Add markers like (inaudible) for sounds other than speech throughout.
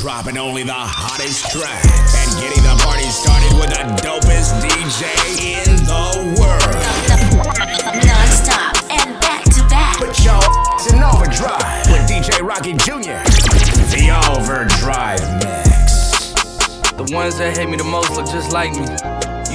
dropping only the hottest tracks and getting the party started with the dopest DJ in the world. Non-stop and back to back. Put your ass in overdrive with DJ Rocky Jr. The Overdrive Mix. The ones that hate me the most look just like me.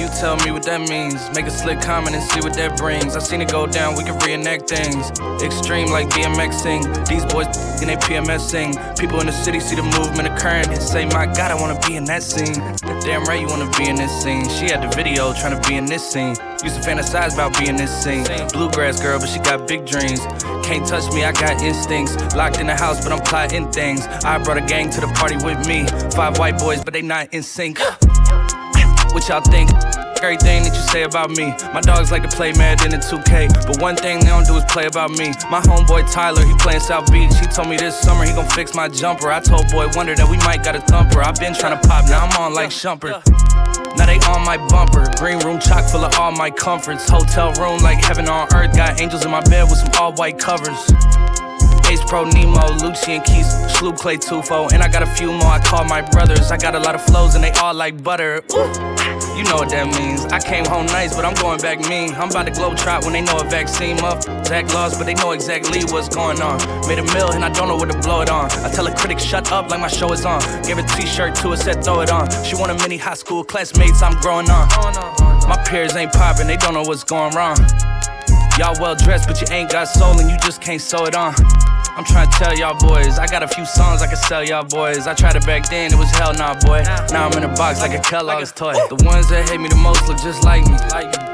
You tell me what that means. Make a slick comment and see what that brings. I seen it go down, we can reenact things. Extreme like BMXing. These boys in they PMSing. People in the city see the movement occurring and say, My God, I wanna be in that scene. Damn right, you wanna be in this scene. She had the video trying to be in this scene. Used to fantasize about being this scene. Bluegrass girl, but she got big dreams. Can't touch me, I got instincts. Locked in the house, but I'm plotting things. I brought a gang to the party with me. Five white boys, but they not in sync. What y'all think? Everything that you say about me. My dogs like to play Madden in 2K, but one thing they don't do is play about me. My homeboy Tyler, he playing South Beach. He told me this summer he gon' fix my jumper. I told Boy Wonder that we might got a thumper. i been trying to pop, now I'm on like Shumpert. Now they on my bumper. Green room chock full of all my comforts. Hotel room like heaven on earth. Got angels in my bed with some all white covers. Ace Pro Nemo, Lucian Keys, Sloop Clay Tufo, and I got a few more I call my brothers. I got a lot of flows and they all like butter. Ooh. You know what that means. I came home nice, but I'm going back mean. I'm about to glow trot when they know a vaccine up. Zach lost, but they know exactly what's going on. Made a mill and I don't know what to blow it on. I tell a critic, shut up like my show is on. Gave a t-shirt to her, said throw it on. She wanted many high school classmates, I'm growing on. My peers ain't popping, they don't know what's going wrong. Y'all well dressed, but you ain't got soul and you just can't sew it on. I'm trying to tell y'all boys, I got a few songs I can sell y'all boys. I tried it back then, it was hell nah, boy. Now I'm in a box like a Kellogg's toy. The ones that hate me the most look just like me.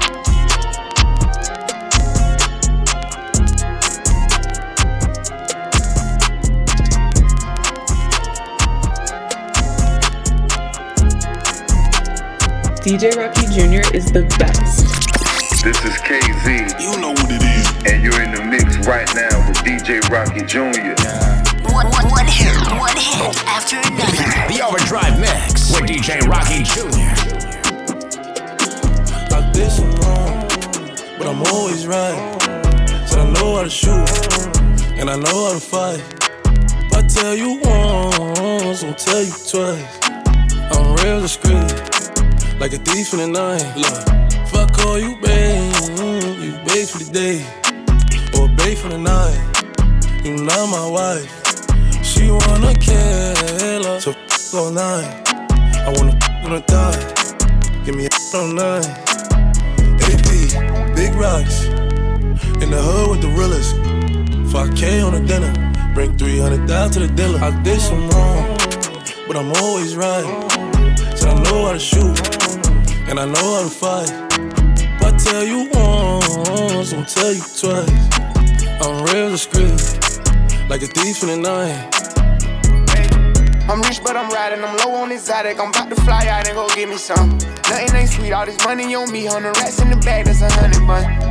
DJ Rocky Jr. is the best. This is KZ, You know what it is. and you're in the mix right now with DJ Rocky Jr. One, one, one hit, one hit after another. The Overdrive Mix with DJ Rocky Jr. Like this I'm wrong, but I'm always right. Said I know how to shoot, and I know how to fight. If I tell you once, I'll tell you twice. I'm real discreet, like a thief in the night. Look, if I call you babe, you babe for the day, or babe for the night. You not my wife. She wanna kill her, so f all night. I wanna f on the thigh. Give me a all night. AP, big rocks. In the hood with the realest. 5K on the dinner. Bring 300 down to the dealer. I did some wrong, but I'm always right. Said I know how to shoot, and I know how to fight. If I tell you once, I'll tell you twice. I'm real discreet, like a thief in the night. I'm rich, but I'm riding. I'm low on exotic. I'm about to fly out and go get me some. Nothing ain't sweet. All this money on me. The rats in the bag, that's a hundred bun.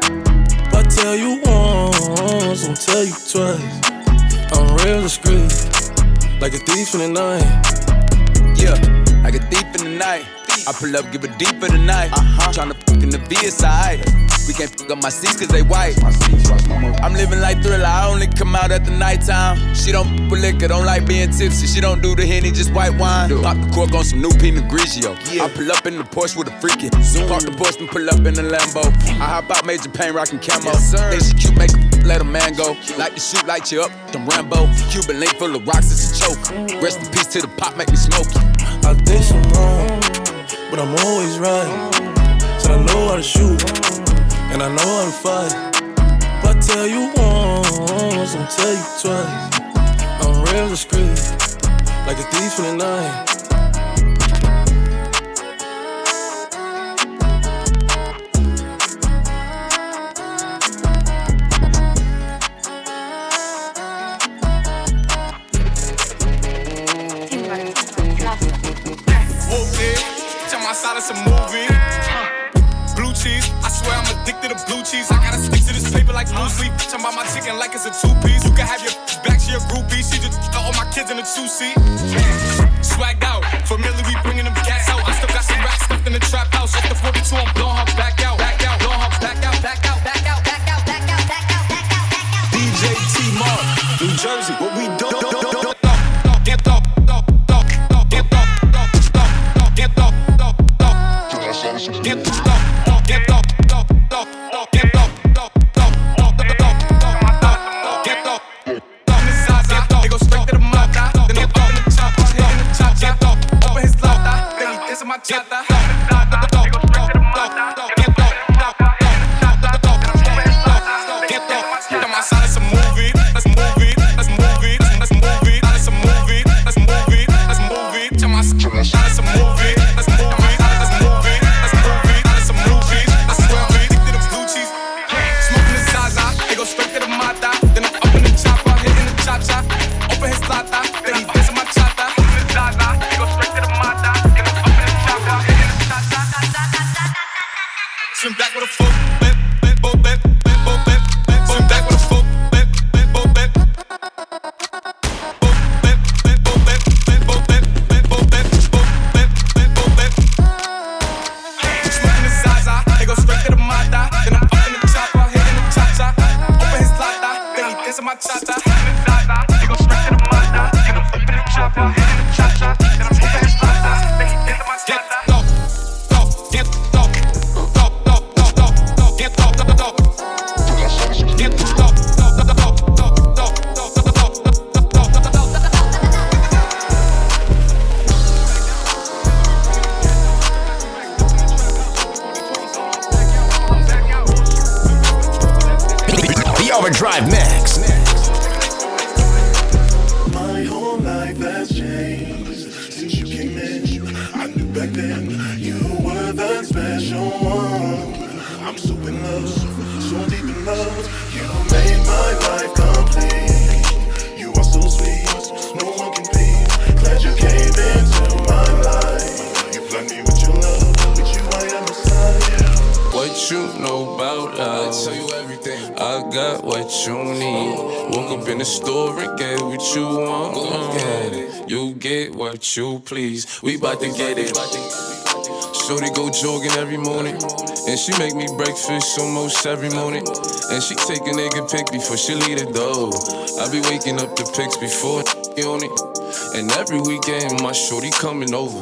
Tell you once, I'll tell you twice. I'm real discreet, like a thief in the night. Yeah, like a thief in the night. I pull up, give a deep in the night. Uh-huh. Tryna fuck in the V, it's alright. We can't fuck up my seats cause they white. I'm living like thriller, I only come out at the nighttime. She don't with liquor, don't like being tipsy. She don't do the henny, just white wine. Pop the cork on some new Pinot Grigio. I pull up in the Porsche with a freakin'. Park the Porsche and pull up in the Lambo. I hop out, major pain, rockin' camo. Think she cute, make her let a man go. Like to shoot, light you up, them Rambo. Cuban link full of rocks, it's a choke. Rest in peace to the pop, make me smoke you. I did some wrong, but I'm always right. Said I know how to shoot, and I know how to fight. If I tell you once, I'm tell you twice. I'm real discreet, like a thief in the night. it's like blue sleep. Bitch, I'm my chicken like it's a two piece. You can have your back to your groupie. She just all my kids in a two seat. my cha cha. You please. We bout to get it. Shorty go jogging every morning. And she make me breakfast almost every morning. And she take a nigga pic before she leave the door. I be waking up the pics before on it. And every weekend, my shorty coming over.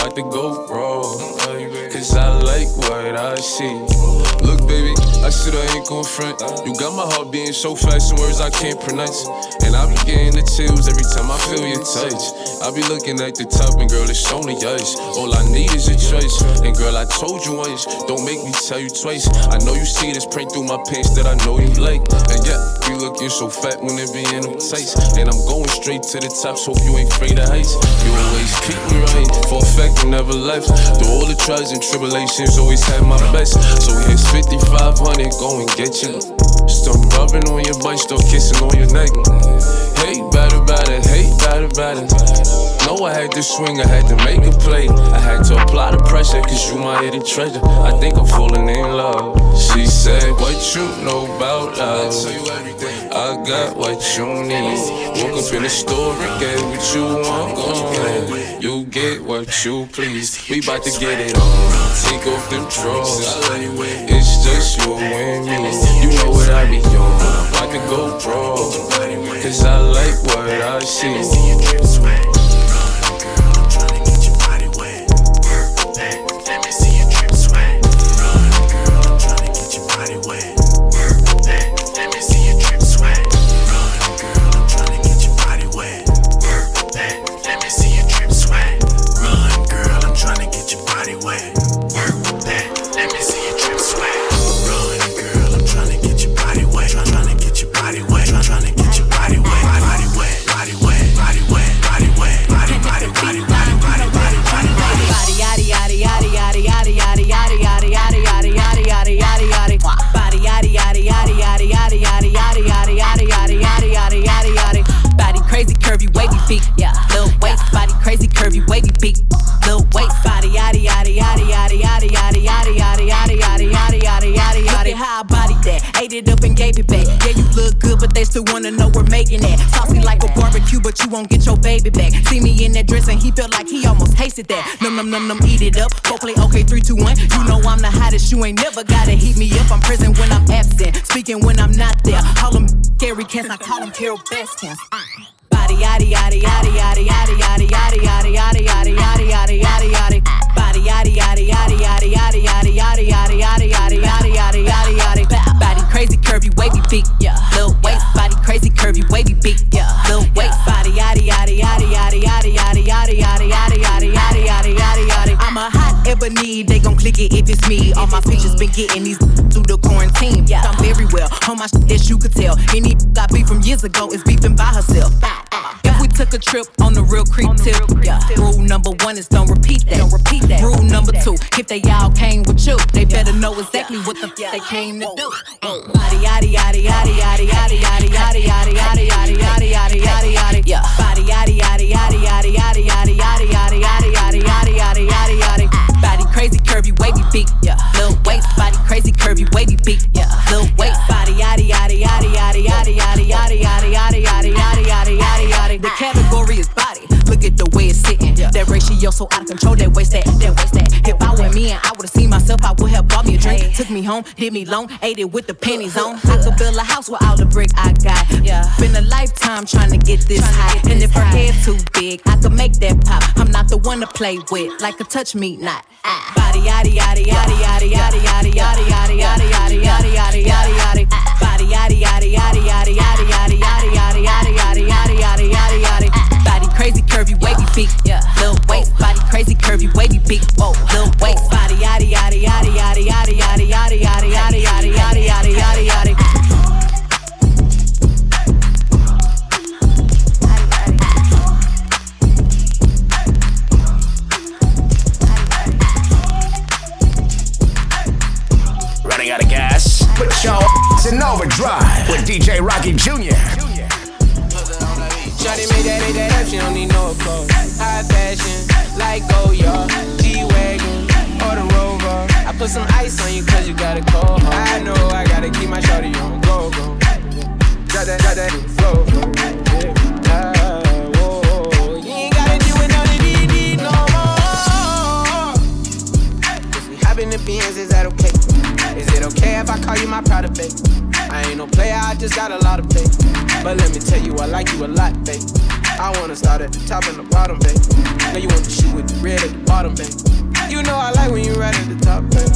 about to go raw. Cause I like what I see. Look, baby, I said I ain't gon' front. You got my heart beating so fast, some words I can't pronounce. And I be getting the chills every time I feel your touch. I be looking at the top, and girl, it's only us. All I need is a choice. And girl, I told you once, don't make me tell you twice. I know you see this print through my pants that I know you like. And yeah, you looking so fat when it be in them tights. And I'm going straight to the top, so hope you ain't afraid of heights. You always keep me right, for a fact never left. Through all the trials and tribulations, always had my best. So here's 5500, go and get you. Start rubbing on your butt, start kissing on your neck. Hate bad about it, hate bad about it. Know I had to swing, I had to make a play. I had to apply the pressure, cause you my hidden treasure. I think I'm falling in love. She said, What you know about love? I tell you everything. I got what you need. Woke up in the store and get what you want. You get what you please. We bout to get it on. Take off them drawers. It's just you and me. You know what I be on. I could go broke. Cause I like what I see. Won't get your baby back. See me in that dress and he felt like he almost tasted that. Num num num num, eat it up. Go play okay, three, two, one. You know I'm the hottest. You ain't never gotta heat me up. I'm present when I'm absent, speaking when I'm not there. Call them scary cats, I call them Carole Baskins. Body yaddy yaddy yaddy yaddy yaddy yaddy yaddy yaddy yaddy yaddy yaddy yaddy yaddy yaddy. Body yaddy yaddy yaddy yaddy yaddy yaddy yaddy yaddy yaddy yaddy yaddy yaddy yaddy yaddy. Body crazy curvy wavy beat, yeah. Little waist body crazy curvy wavy beat, yeah. Little waist body hot ebony, they gon' click it if it's me. All my features been getting these through the quarantine. Yeah, I'm very well on my shit that you could tell. Any (laughs) got beef from years ago is beefing by herself. If we took a trip on the real creep tip, yeah. Rule number one is don't repeat that. Don't repeat that. Rule number two, if they all came with you, they better know exactly what the f- they came to do. Curvy yeah. Little waist body crazy curvy wavy beat, yeah. Little waist body yaddy yaddy yaddy yaddy yaddy yaddy yaddy yaddy yaddy yaddy yaddy yaddy yaddy yaddy. The category is body. Look at the way it's sitting. That ratio so out of control. That waist that that waist that. If I were me and I would've seen myself, I Took me home, did me long, ate it with the pennies on. I could build a house with all the brick I got. Yeah, been a lifetime trying to get this high. And if her head too big, I could make that pop. I'm not the one to play with, like a touch me not. Body yaddy yaddy yaddy yaddy yaddy yaddy yaddy yaddy yaddy yaddy yaddy yaddy yaddy yaddy. Body yaddy yaddy yaddy yaddy yaddy yaddy yaddy yaddy yaddy yaddy yaddy yaddy yaddy yaddy. Body crazy curvy wavy beat, yeah. Lil waist body crazy curvy wavy beat, whoa. Lil waist body yaddy yaddy yaddy yaddy yaddy yaddy yaddy yaddy yaddy yaddy yaddy yaddy yaddy yaddy. Running out of gas? Put your in overdrive with DJ Rocky Jr. Up, she don't need no clothes. High fashion, like Goya, G-Wagon, or the Rover. I put some ice on you cause you got a cold heart. I know I gotta keep my shawty on go, go. Got that, got that flow, flow. Yeah. Ah, whoa. You ain't gotta do it on the DD no more. Hop in the is that okay? Is it okay if I call you my pride babe? I ain't no player, I just got a lot of faith. But let me tell you, I like you a lot, babe. I wanna start at the top and the bottom, babe. Now you want the shoe with the red at the bottom, babe. You know I like when you right at the top, babe.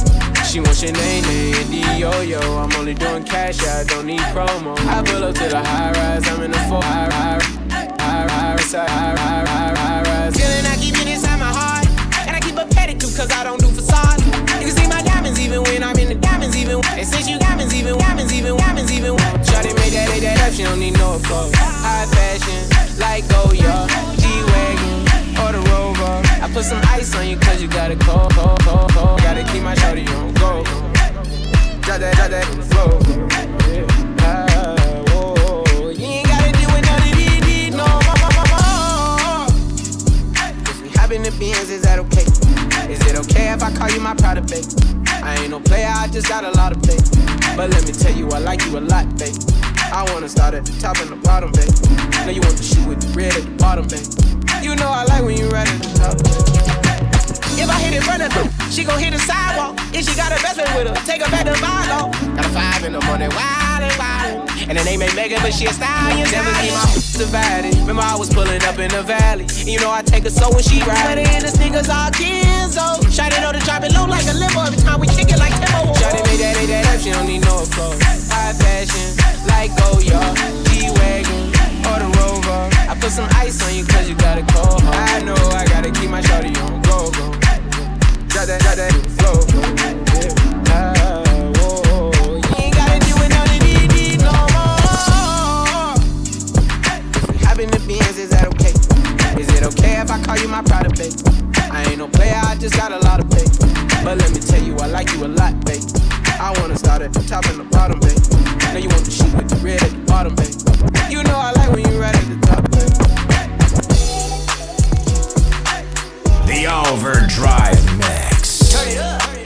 She wants your name, and D-O-Yo. I'm only doing cash, I don't need promo. I pull up to the high rise, I'm in the four high, high, high, high, high, high, high, high, high rise. Feeling I keep it inside my heart, and I keep a pedicure cause I don't do facade. You can see my diamonds even when I'm in the diamonds even. Just got a lot of faith. But let me tell you, I like you a lot, baby. I wanna start at the top and the bottom, baby. Now you want the shoe with the red at the bottom, baby. You know I like when you right at the top. If I hit it of her, she gon' hit the sidewalk. If she got a best friend with her, take her back to Milo. Got a five in the morning, wild and wild. And the name ain't Megan, but she a stallion. Never keep my divided. Remember I was pulling up in the valley. And You know I take her so when she ride. Put in the sneakers all Kenzo. Shawty know to drop it low like a limo every time we kick it like Timbo. Up, she don't need no clothes. High fashion, like Goya, G-Wagon, or the Rover. I put some ice on you cause you got a cold heart. I know I gotta keep my shawty on go, go. Drop that, drop that flow. Yeah. Ah, whoa. You ain't gotta do it none of no more. Hop in the Benz, is that okay? Is it okay if I call you my pride, babe? I ain't no player, I just got a lot of pay. But let me tell you, I like you a lot, babe. I wanna start at the top and the bottom, babe. Now you want the with the red at the bottom, babe. You know I like when you right at the top, babe. The Overdrive Mix. Turn it up.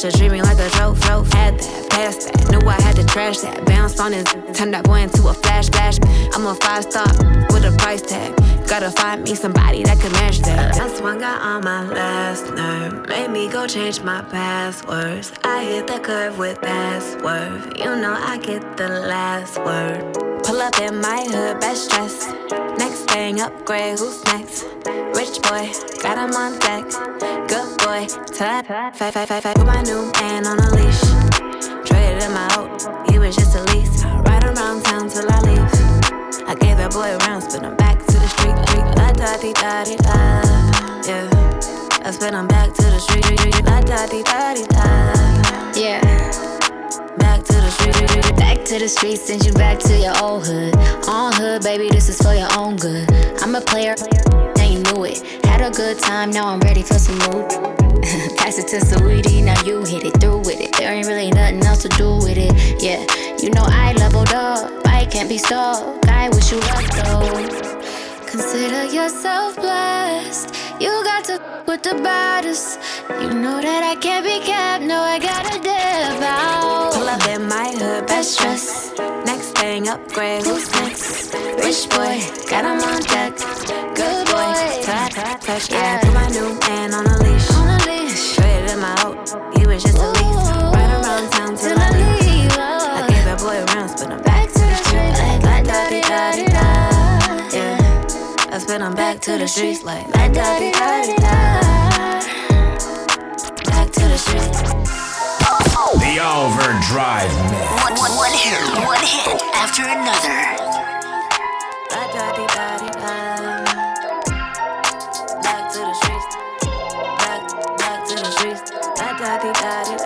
Just to treat like a trophy. Had that, past that. Knew I had to trash that. Bounced on his, turned that boy into a flash, flash. I'm a five star with a price tag. Gotta find me somebody that can match that. That's one got on my last nerve. Made me go change my passwords. I hit the curve with password. You know I get the last word. Pull up in my hood, best dressed. Thing, upgrade, who's next? Rich boy, got him on deck. Good boy, tap, fat, fat, fat, fat. Put my new man on a leash. Traded him out, he was just a lease. Ride around town till I leave. I gave that boy rounds, but I'm back to the street. La da di da di da. Yeah. I spin I'm back to the street. La da di da di da. Yeah. Back to the street. Back to the streets, send you back to your old hood. On hood, baby, this is for your own good. I'm a player, and you knew it. Had a good time, now I'm ready for some more. (laughs) Pass it to Saweetie, now you hit it through with it. There ain't really nothing else to do with it. Yeah, you know I leveled up, I can't be stuck. I wish you luck though. Consider yourself blessed. You got to with the baddest. You know that I can't be kept. No, I gotta dip out. Pull up in my hood, best dress. Next thing, upgrade, who's next? Rich boy, got him on deck. Good boy, tap, tap, touch. I put my new man on a leash. On a leash. Traded him out, he was just a lease. Yeah, I spin I'm back to the streets like la da di da di da. Back to the streets. The Overdrive Mix. One, one, one hit, one hit after another. La da di da di da. Back to the streets. Back, back to the streets. La da di da di da.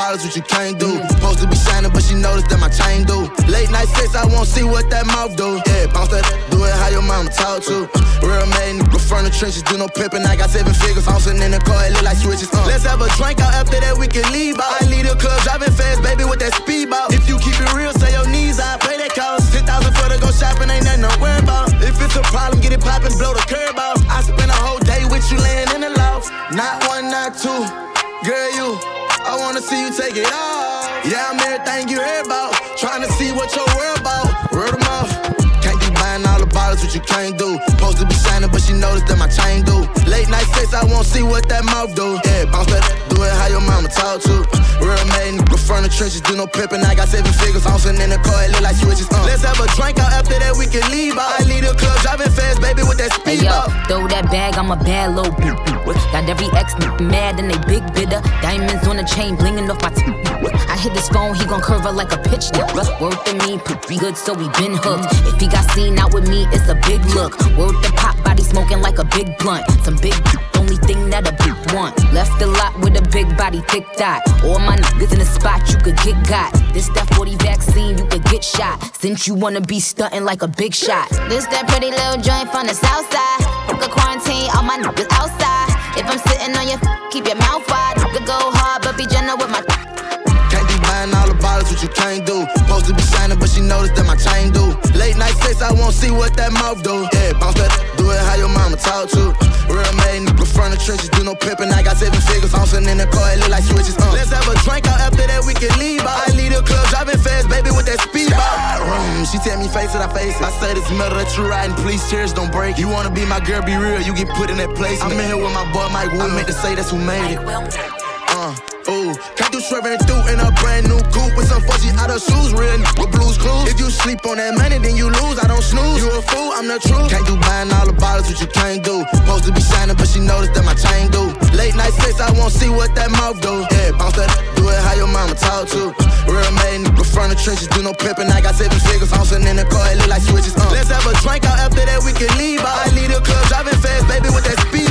Buying what you can't do. Supposed to be shining, but she noticed that my chain do. Late night sex, I won't see what that mouth do. Yeah, bounce that, do it how your mama talk to. Real man, nigga from the trenches, do no pimping. I got seven figures, bouncing in the car, it look like switches. Uh. Let's have a drink out after that, we can leave out. I leave the club driving fast, baby, with that speedboat. If you keep it real, say your knees, I pay that cost. 10,000 for to go shopping, ain't nothing to worry about. If it's a problem, get it poppin', blow the curb out. I spend a whole day with you laying in the loft. Not one, not two. Girl, you, I wanna see you take it off. Yeah, I'm everything you heard about. Trying to see what your world about. Word of mouth. Can't be buying all the bottles, what you can't do. Supposed to be shining, but she noticed that my chain do. Late night sex, I won't see what that mouth do. Yeah, bounce that, it how your mama talk to. Real nigga from the trenches, do no pimping. I got seven figures, bouncing in the car, it look like switches. Uh. Let's have a drink out after that, we can leave out. I leave the club driving fast, baby, with that Hey speed yo, out. throw that bag, I'm a bad bitch. Got every ex mad and they big bidder. Diamonds on the chain, blinging off my t- I hit his phone, he gon' curve her like a pitch. Word to me, pretty good, so we been hooked. If he got seen out with me, it's a big look. Word to pop, body smoking like a big blunt. Some big only thing that a big want. Left the lot with a big body, thick dot. All my niggas in the spot, you could get got. This that 40 vaccine, you could get shot. Since you wanna be stunting like a big shot. This that pretty little joint from the south side. Fuck a quarantine, all my niggas outside. If I'm sitting on your, keep your mouth wide. Could go hard, but be gentle with my. Can't be buying all the bottles, what you can't do. Supposed to be shining, but she noticed that my chain do. Late night sex, I won't see what that mouth do. Yeah, bounce that, do it how your mama talk to. Real made, nigga from the trenches, do no pimping. I got seven figures, bouncing in the car, it look like switches. Uh. Let's have a drink out after that, we can leave out. I lead the club driving fast, baby, with that speed out. She tell me face it, I face it. I said it's metal that you riding, please cheers, don't break. You wanna be my girl, be real, you get put in that place. I'm in here with my boy Mike Will. I meant to say that's who made it. Ooh, can't do swerving through in a brand new coupe with some fuzzy out of shoes, real n- with blues clues. If you sleep on that money, then you lose. I don't snooze. You a fool, I'm the truth. Can't do buying all the bottles, what you can't do. Supposed to be shining, but she noticed that my chain do. Late night sex, I won't see what that mouth do. Yeah, bounce that, (laughs) do it how your mama talk to. Real made, nigga from the trenches, do no pimping. I got seven figures, bouncing in the car, it look like switches. Uh. Let's have a drink out after that, we can leave out. I leave a club driving fast, baby, with that speed.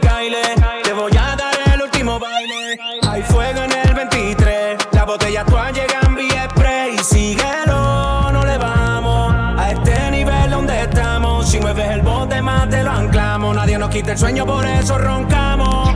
Te voy a dar el último baile. Hay fuego en el 23. Las botellas todas llegan vía spray. Síguelo, no le vamos a este nivel donde estamos. Si mueves el bote más te lo anclamos. Nadie nos quita el sueño, por eso roncamos.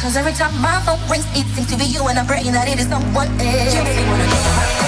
Cause every time my phone rings, it seems to be you, and I'm praying that it is someone else. You wanna.